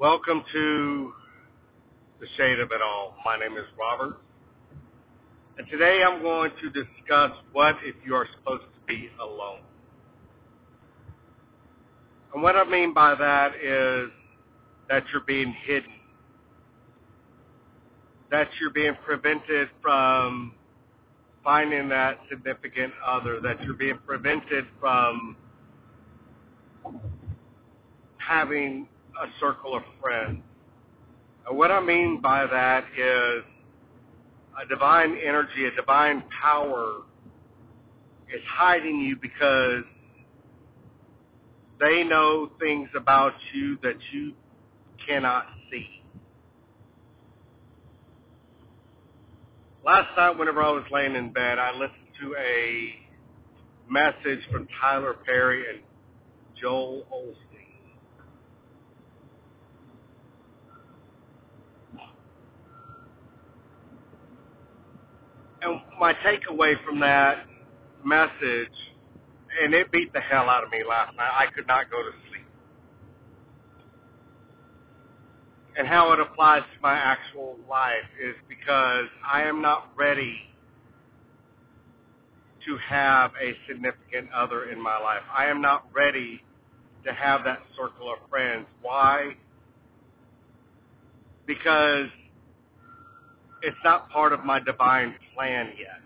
Welcome to the shade of it all. My name is Robert, and today I'm going to discuss what if you are supposed to be alone. And what I mean by that is that you're being hidden, that you're being prevented from finding that significant other, that you're being prevented from having a circle of friends. And what I mean by that is a divine energy, a divine power is hiding you because they know things about you that you cannot see. Last night, whenever I was laying in bed, I listened to a message from Tyler Perry and Joel Osteen. And my takeaway from that message, and it beat the hell out of me last night. I could not go to sleep. And how it applies to my actual life is because I am not ready to have a significant other in my life. I am not ready to have that circle of friends. Why? Because it's not part of my divine plan yet.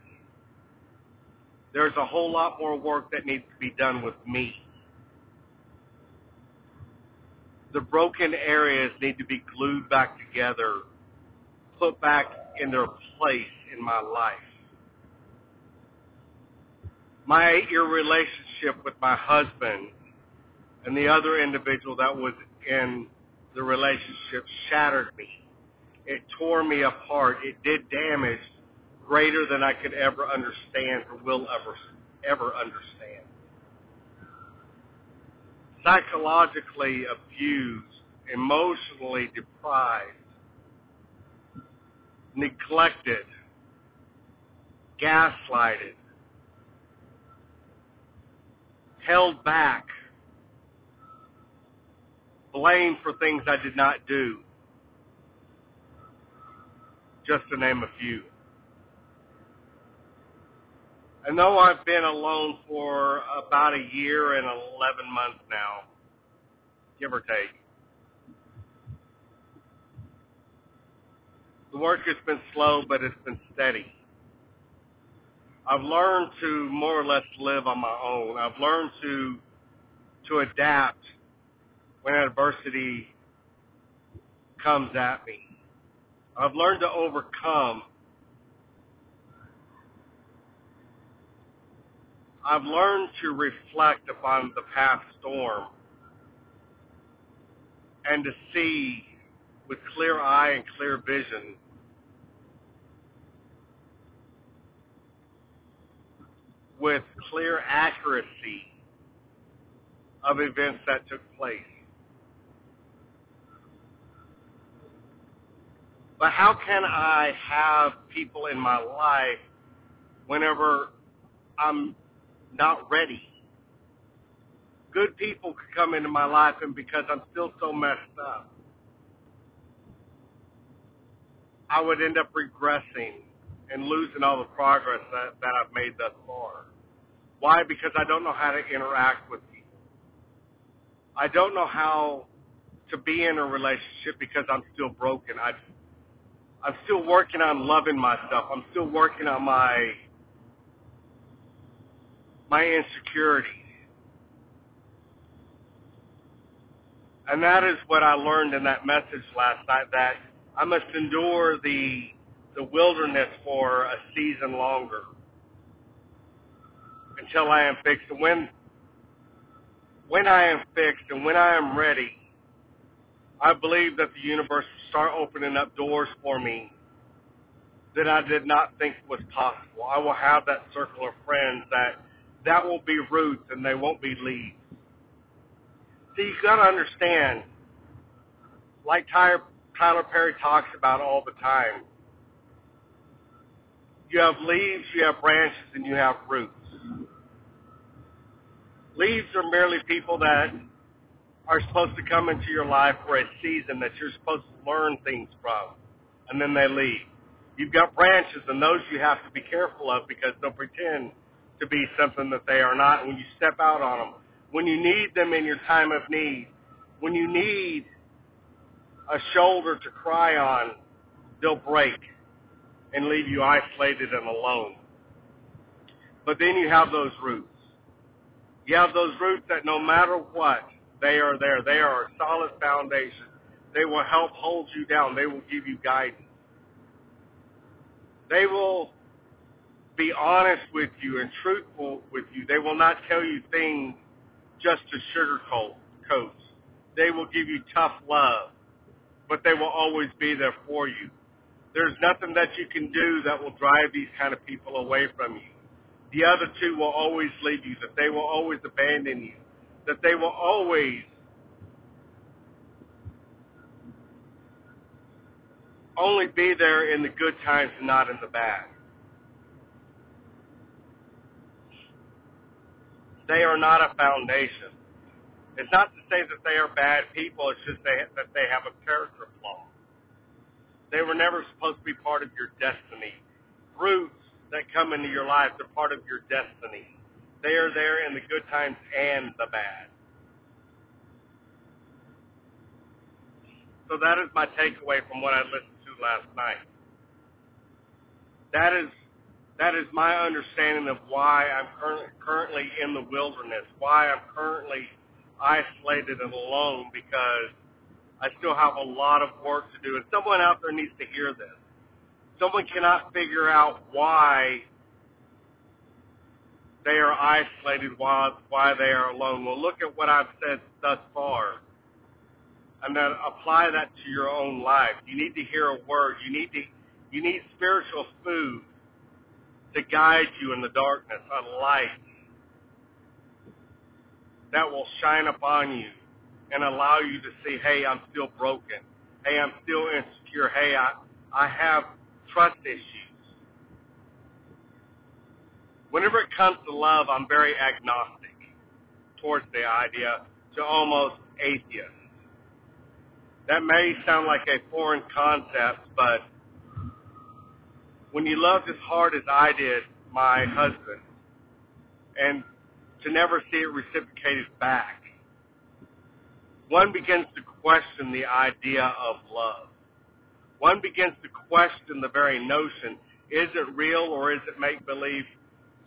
There's a whole lot more work that needs to be done with me. The broken areas need to be glued back together, put back in their place in my life. My eight-year relationship with my husband and the other individual that was in the relationship shattered me. It tore me apart. It did damage greater than I could ever understand or will ever ever understand. Psychologically abused, emotionally deprived, neglected, gaslighted, held back, blamed for things I did not do just to name a few. And though I've been alone for about a year and 11 months now, give or take, the work has been slow, but it's been steady. I've learned to more or less live on my own. I've learned to to adapt when adversity comes at me. I've learned to overcome. I've learned to reflect upon the past storm and to see with clear eye and clear vision with clear accuracy of events that took place. But how can I have people in my life whenever I'm not ready? Good people could come into my life, and because I'm still so messed up, I would end up regressing and losing all the progress that, that I've made thus far. Why? Because I don't know how to interact with people. I don't know how to be in a relationship because I'm still broken. I I'm still working on loving myself. I'm still working on my my insecurities. And that is what I learned in that message last night that I must endure the the wilderness for a season longer until I am fixed. And when when I am fixed and when I am ready, I believe that the universe will start opening up doors for me that I did not think was possible. I will have that circle of friends that that will be roots and they won't be leaves. See, you got to understand, like Tyler, Tyler Perry talks about all the time, you have leaves, you have branches, and you have roots. Leaves are merely people that are supposed to come into your life for a season that you're supposed to learn things from, and then they leave. You've got branches, and those you have to be careful of because they'll pretend to be something that they are not. When you step out on them, when you need them in your time of need, when you need a shoulder to cry on, they'll break and leave you isolated and alone. But then you have those roots. You have those roots that no matter what, they are there. They are a solid foundation. They will help hold you down. They will give you guidance. They will be honest with you and truthful with you. They will not tell you things just to sugarcoat. They will give you tough love, but they will always be there for you. There's nothing that you can do that will drive these kind of people away from you. The other two will always leave you, that they will always abandon you, that they will always only be there in the good times and not in the bad. They are not a foundation. It's not to say that they are bad people. It's just they, that they have a character flaw. They were never supposed to be part of your destiny. Roots that come into your life, they're part of your destiny. They are there in the good times and the bad. So that is my takeaway from what I listened to last night. That is that is my understanding of why I'm currently currently in the wilderness, why I'm currently isolated and alone because I still have a lot of work to do. And someone out there needs to hear this. Someone cannot figure out why they are isolated, why, why they are alone. Well, look at what I've said thus far. And then apply that to your own life. You need to hear a word. You need to, you need spiritual food to guide you in the darkness, a light that will shine upon you and allow you to see, hey, I'm still broken. Hey, I'm still insecure. Hey, I, I have trust issues. Whenever it comes to love, I'm very agnostic towards the idea to almost atheist. That may sound like a foreign concept, but when you loved as hard as I did my husband, and to never see it reciprocated back, one begins to question the idea of love. One begins to question the very notion, is it real or is it make-believe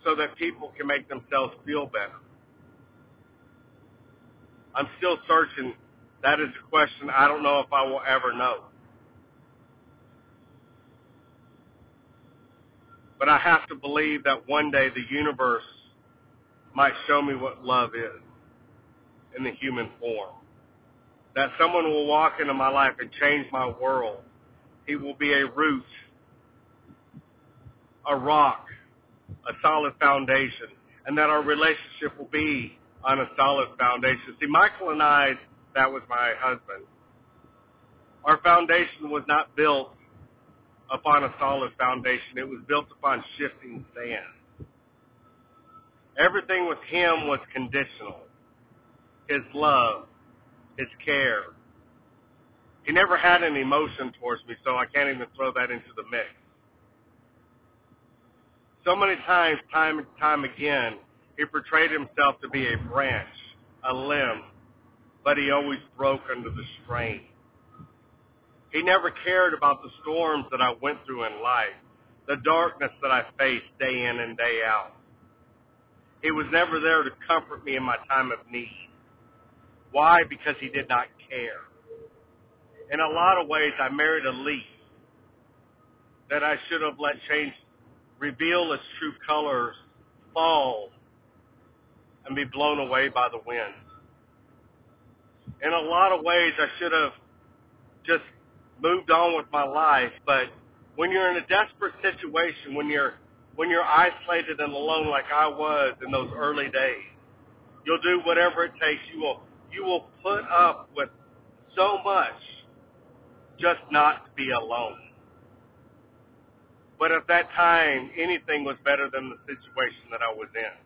so that people can make themselves feel better? I'm still searching. That is a question I don't know if I will ever know. But I have to believe that one day the universe might show me what love is in the human form that someone will walk into my life and change my world. He will be a root, a rock, a solid foundation, and that our relationship will be on a solid foundation. See, Michael and I, that was my husband, our foundation was not built upon a solid foundation. It was built upon shifting sand. Everything with him was conditional. His love, his care. He never had an emotion towards me, so I can't even throw that into the mix. So many times, time and time again, he portrayed himself to be a branch, a limb, but he always broke under the strain. He never cared about the storms that I went through in life, the darkness that I faced day in and day out. He was never there to comfort me in my time of need. Why? Because he did not care. In a lot of ways, I married a leaf that I should have let change, reveal its true colors, fall, and be blown away by the wind. In a lot of ways, I should have just moved on with my life, but when you're in a desperate situation, when you're when you're isolated and alone like I was in those early days, you'll do whatever it takes. You will you will put up with so much just not to be alone. But at that time, anything was better than the situation that I was in.